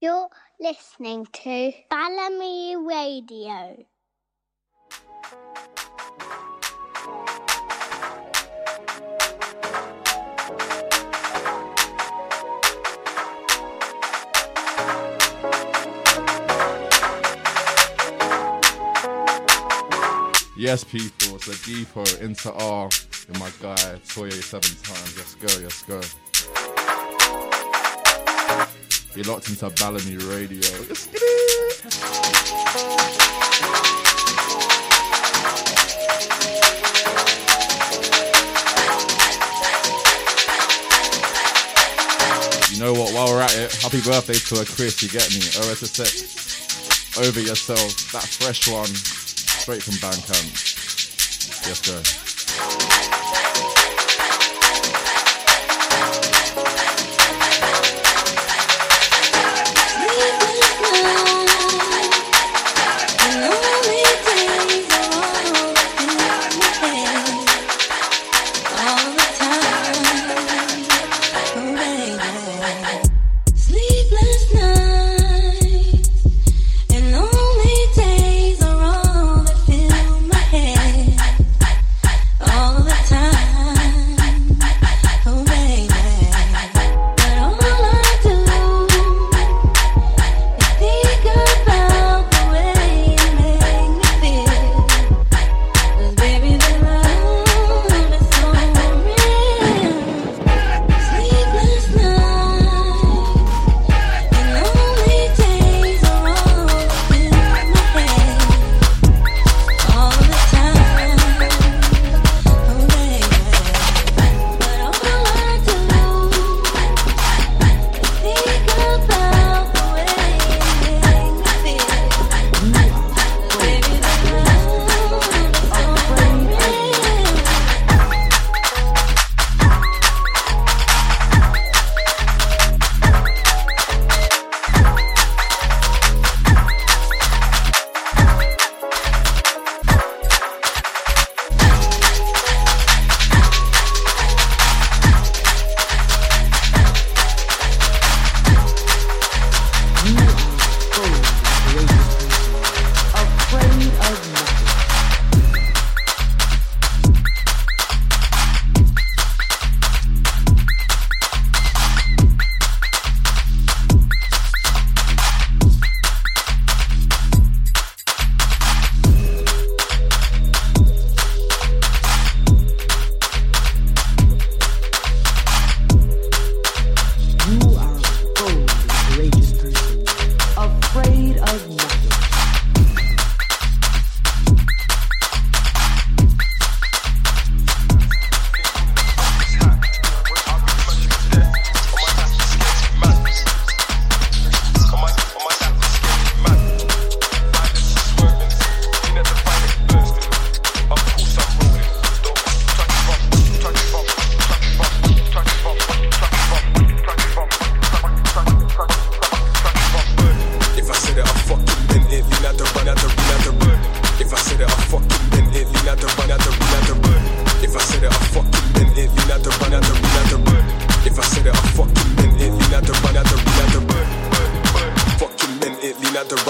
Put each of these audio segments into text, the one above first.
You're listening to Balamii Radio. Yes, people, it's a depot Inter-Are and my guy Toya seven times. Let's go, let's go. You're locked into Balamii Radio. You know what? While we're at it, happy birthday to a Chris. You get me? Oh, OSSX. Over yourself. That fresh one. Straight from Bandcamp. Yes, sir.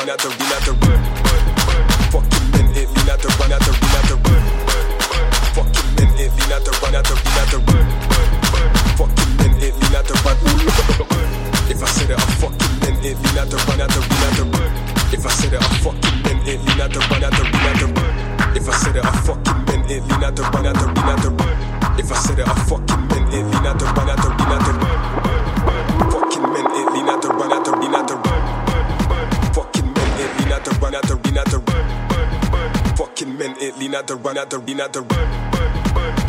got the, real at the lean out the lean out the run.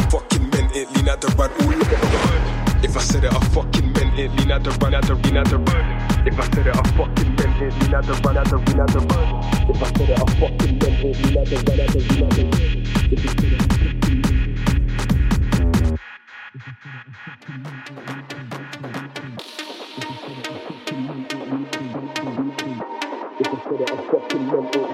Fucking meant it, lean out the run. Ooh. If I said it, I fucking meant it. Lean out the run, out the lean out the run. If I said it, I fucking meant it. Lean out the run, out the lean out the run. If I said it, I fucking meant it. Lean out the run, out the lean out the run. If you said it, I fucking fucking meant it. The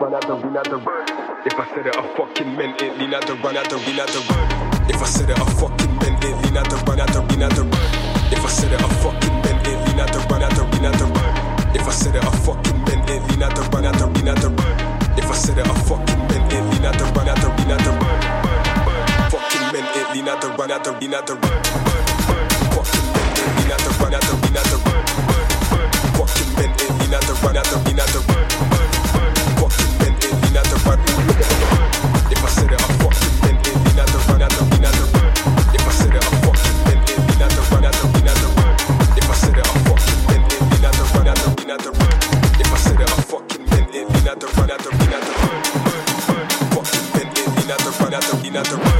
run, out the the run. If I said it, I fucking meant it. Lean out the run, out the lean out the run. If I said it, I fucking meant it. Lean out the run, out the lean out the run. If I said it, I fucking meant it. Lean out the run, out the lean out the run. If I said it, I fucking meant it. Lean out the run, out the lean out the run. If I said it, I fucking meant it. Lean out the run, out the lean out the run. Fucking meant it. Lean out the run, out the lean out the road. Fucking meant it. Lean out the run, out the lean out the road. Fucking meant it. Lean out the run, out the lean out the. the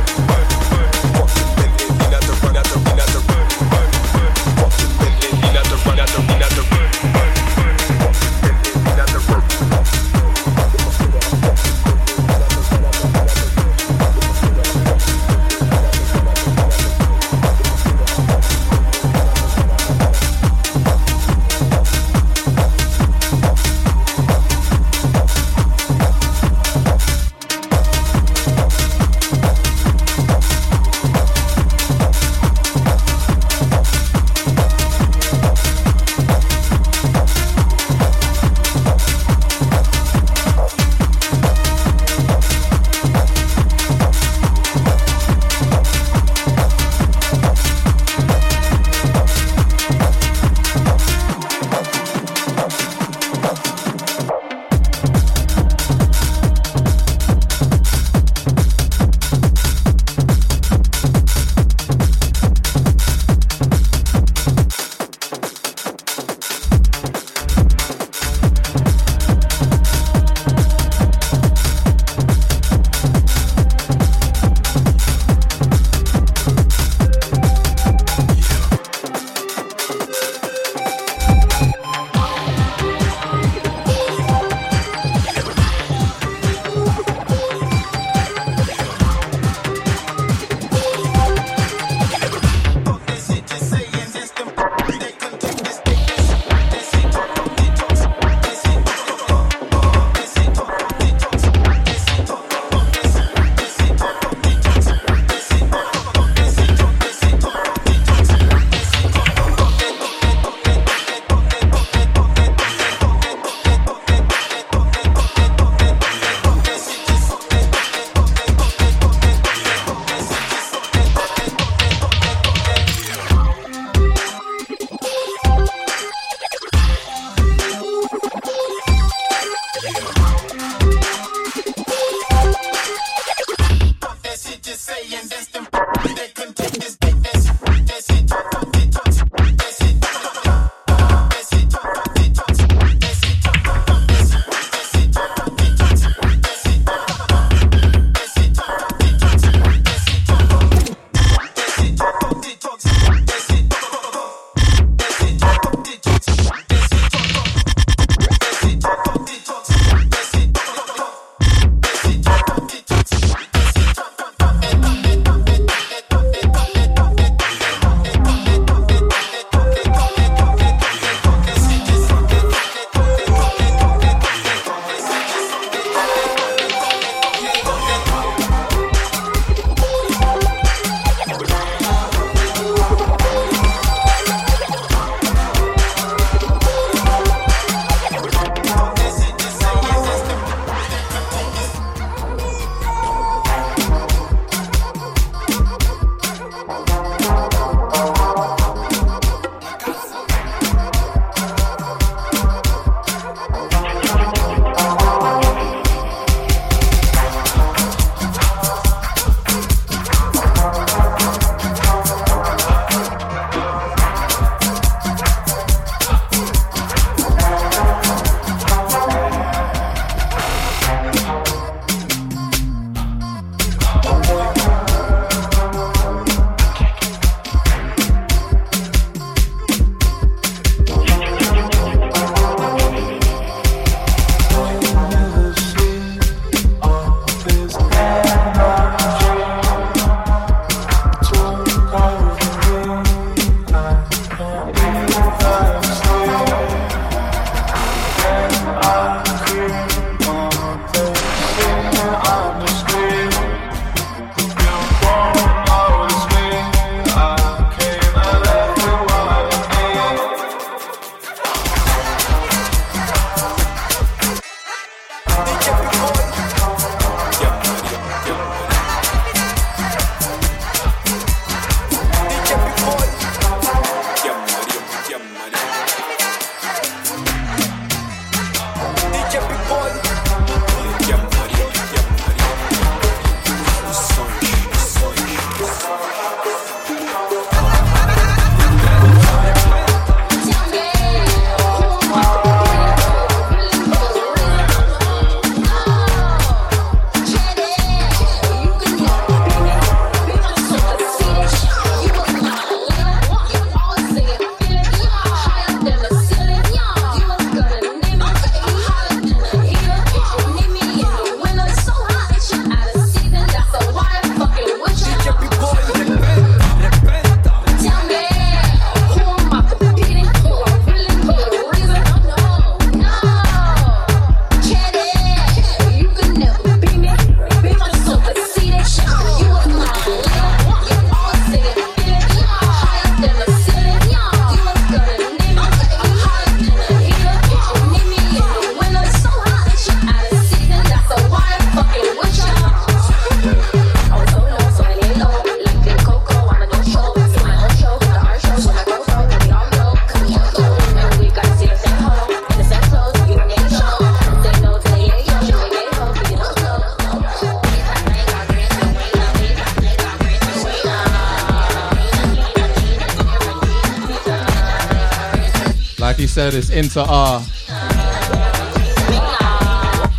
It's Inter-Are.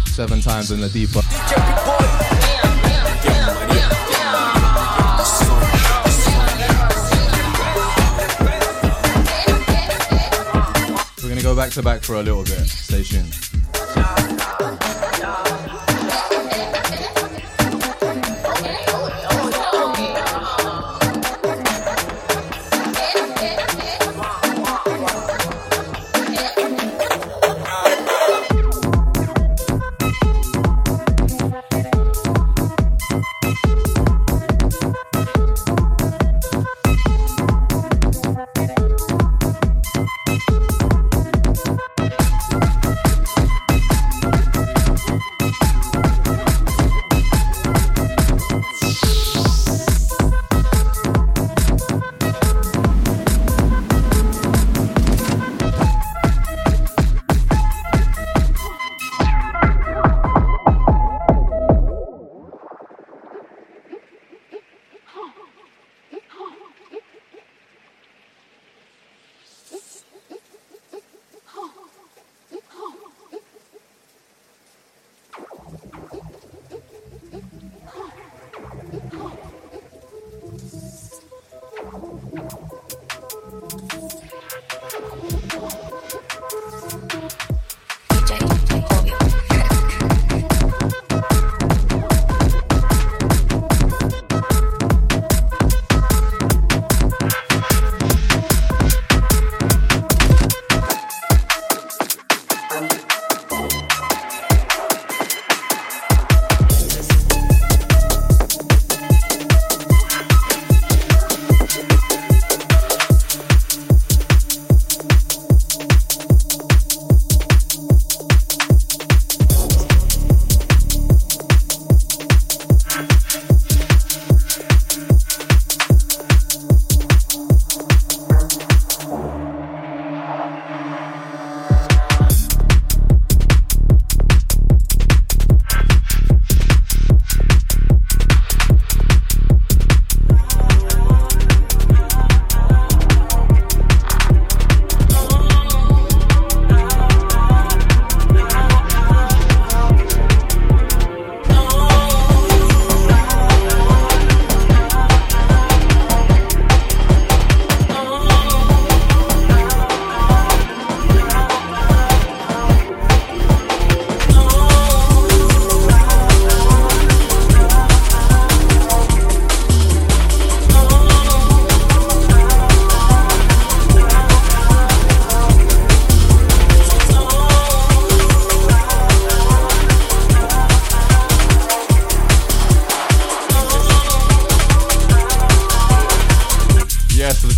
Seven times in the deeper. We're gonna go back to back for a little bit. Stay tuned.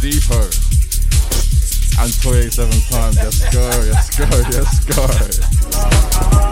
Yes. And Toy seven times. Let's go, let's go, let's go.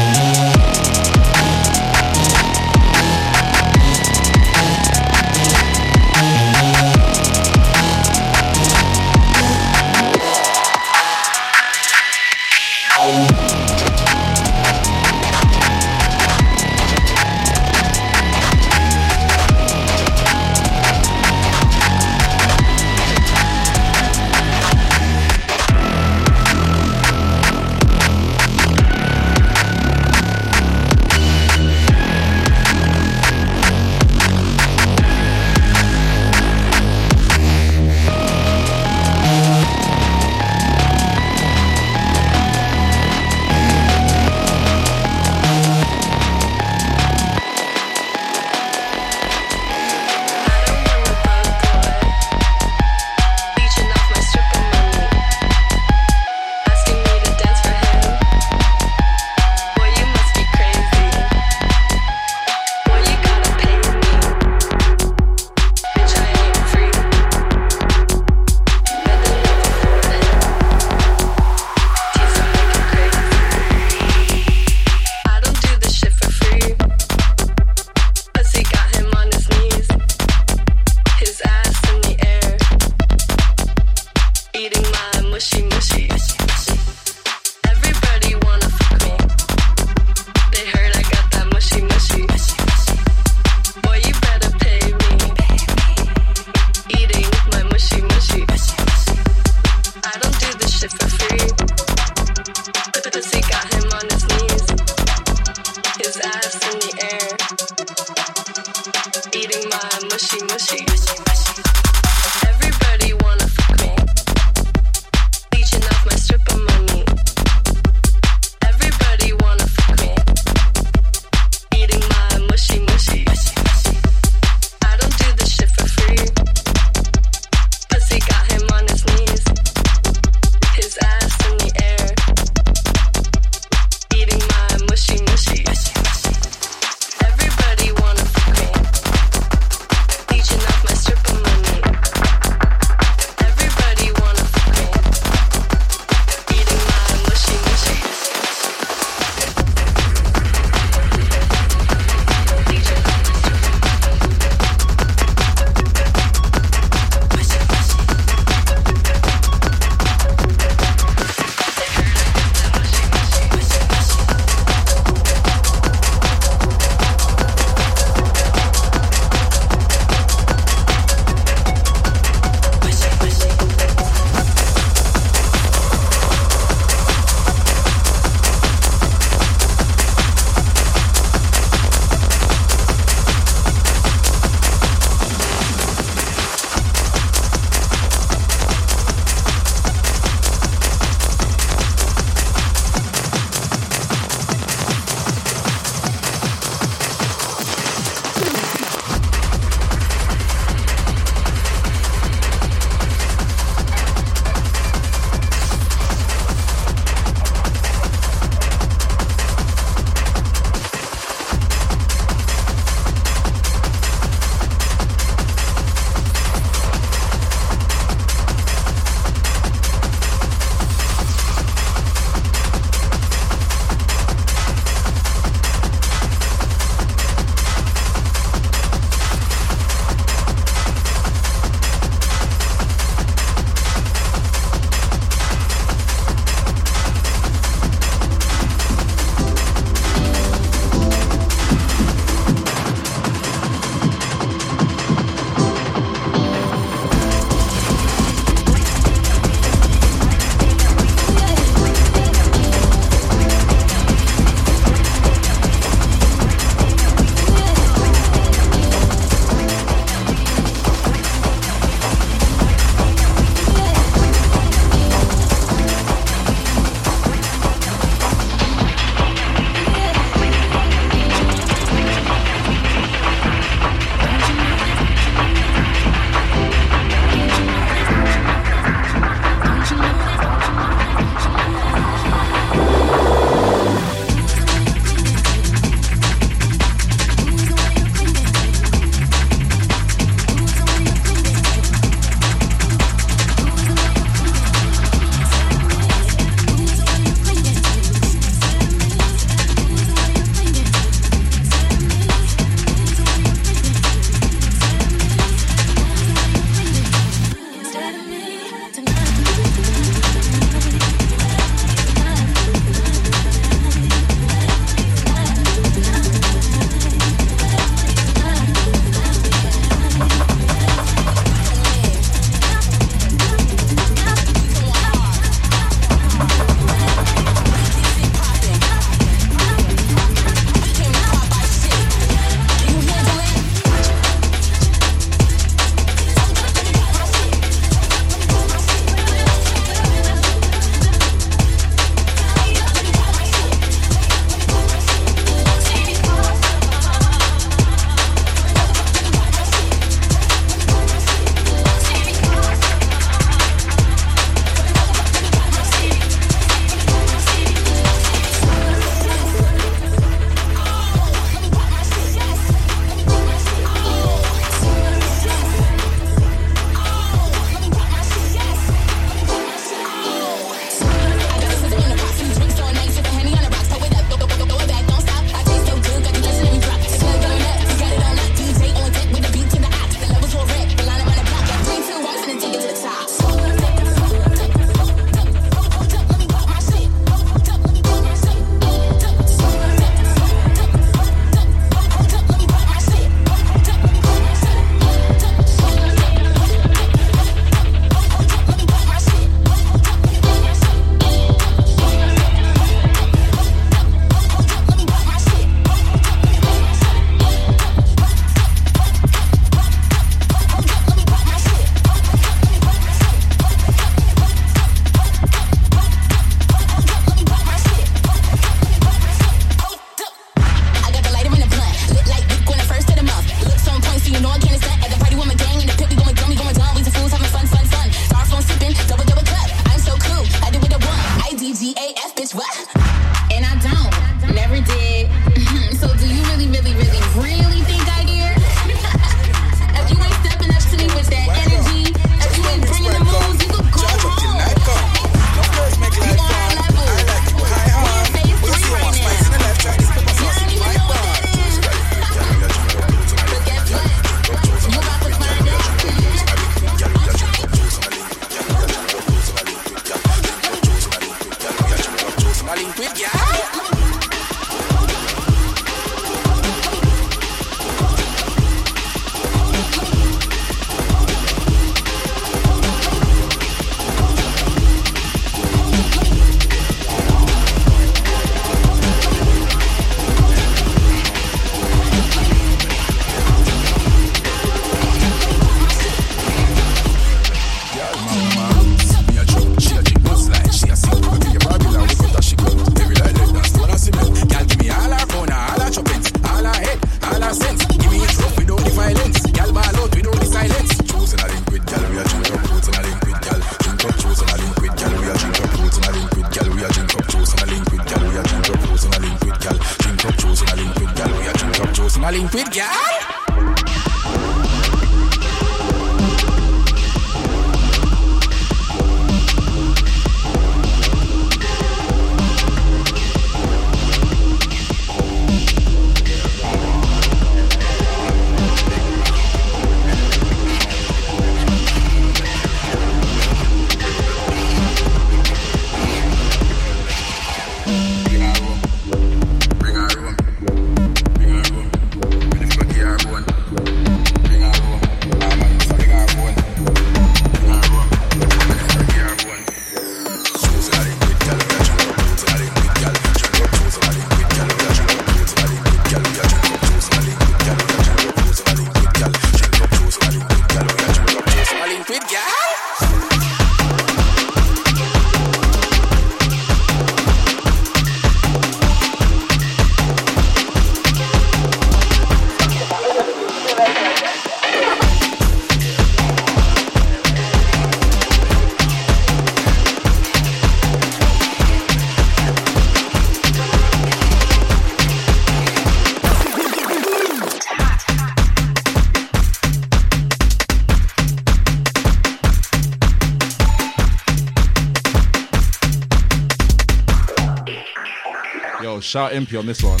Shout MP on this one.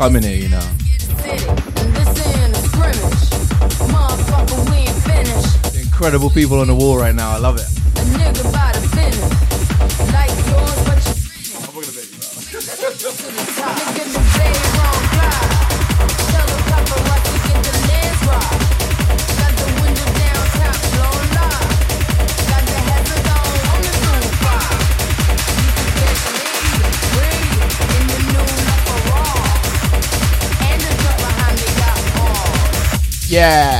coming here, you know. Incredible people on the wall right now. I love it. Yeah.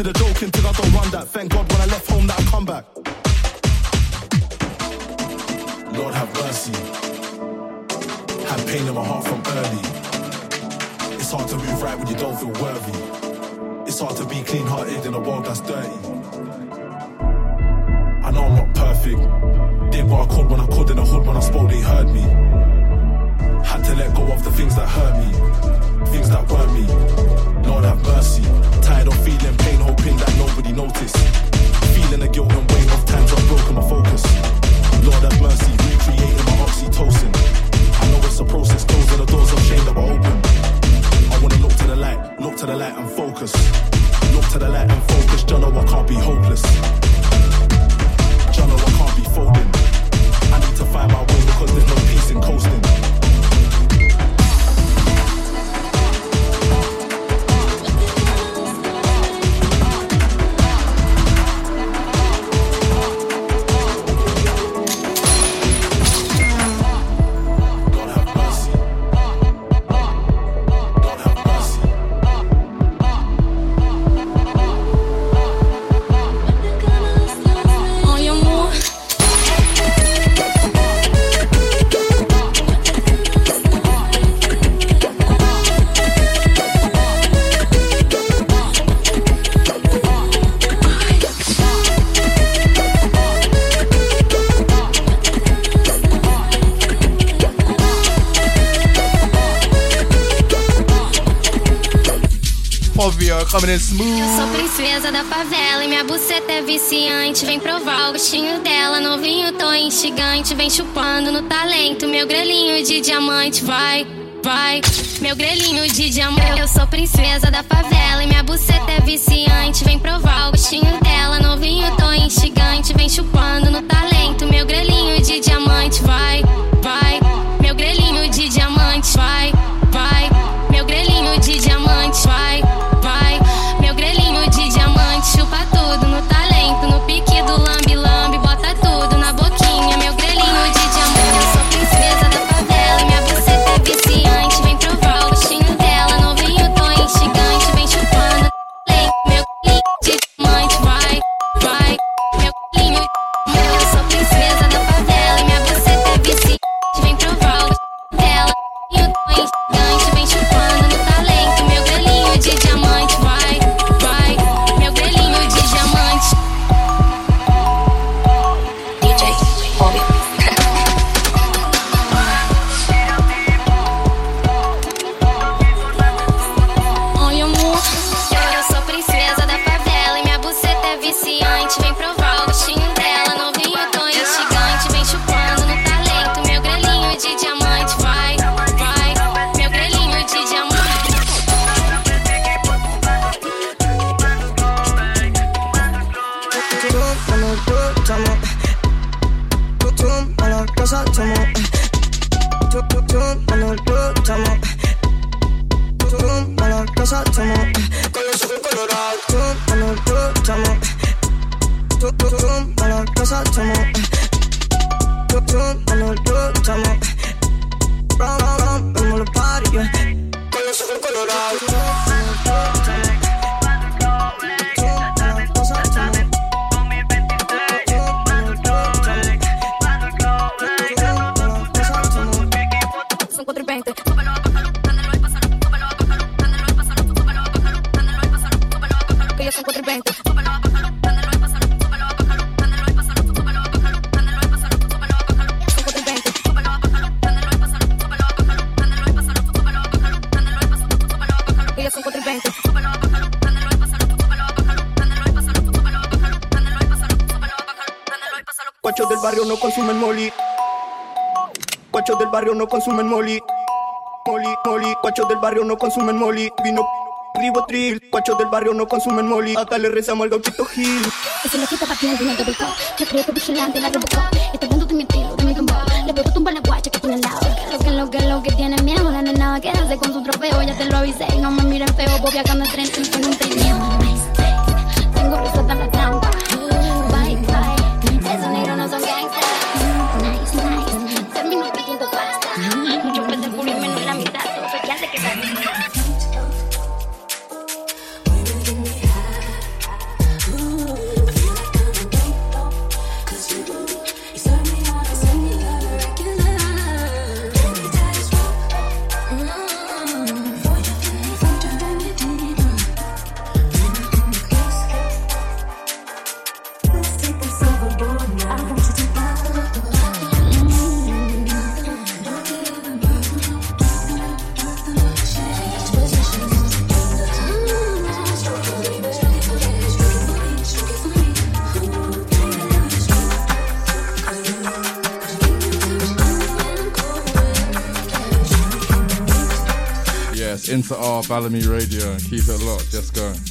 See the joking till I don't run that. Thank God when I left home that I come back. Lord have mercy. Had pain in my heart from early. It's hard to move right when you don't feel worthy. It's hard to be clean hearted in a world that's dirty. I know I'm not perfect. Did what I could when I could in the hood when I spoke, they heard me. Had to let go of the things that hurt me, things that burn me. Lord have mercy. Of feeling pain, hoping that nobody noticed. Feeling the guilt and weight of times I've broken my focus. Lord have mercy, recreating my oxytocin. I know it's a process, closing the doors of shame that were open. I wanna look to the light, look to the light and focus. Look to the light and focus, John, I can't be hopeless. John, I can't be folding. I need to find my way because there's no peace in coasting. Coming in smooth. Eu sou princesa da favela e minha buceta é viciante. Vem provar o gostinho dela, novinho, tô instigante. Vem chupando no talento, meu grelhinho de diamante. Vai, vai, meu grelhinho de diamante. Eu sou princesa da favela e minha buceta é viciante. Vem provar o gostinho dela, novinho, tô instigante. Vem chupando no talento, meu grelhinho de diamante. Vai, vai, meu grelhinho de diamante. Vai, vai, meu grelhinho de diamante. Vai, Son barrio no consumen molly. Molly, molly. Guachos del barrio no consumen molly. Vino Ribotril. Guachos del barrio no consumen molly. Acá le rezamos al gauchito Gil. Ese lo quita para el del top. Yo creo que vigilante la rebocó. Este mundo tiene estilo, de mi tumbo. Le puedo tumbar la guacha que tiene al lado. Que lo que lo que lo que tiene miedo, la nena quédate con su trofeo. Ya te lo avisé, no me miren feo. Voy viajando en tren un into our Balamii Radio. Keep it locked. Let's go.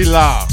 Killer.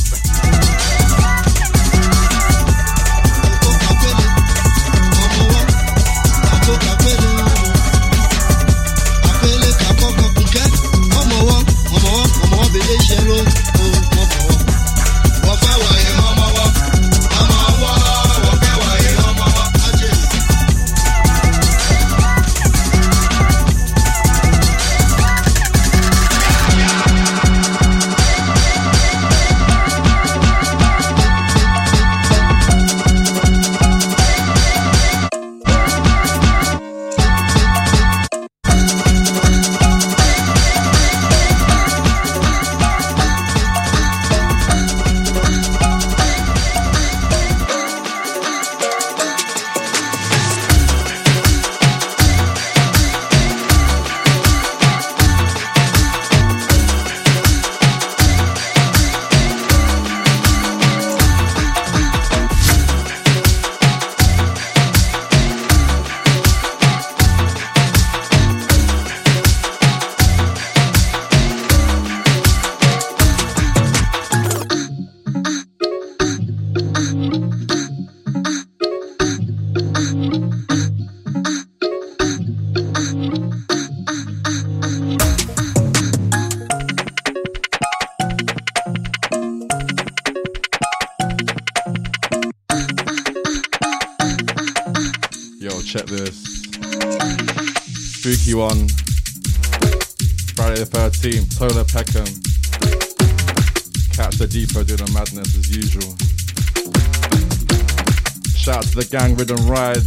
Rhythm Ride.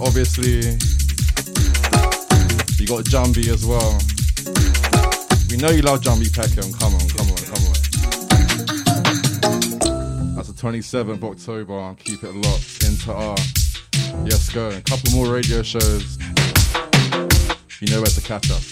Obviously, you got Jambi as well. We know you love Jambi Peckham. Come on, come on, come on. That's the 27th of October. Keep it locked into R. Yes, go. A couple more radio shows. You know where to catch us.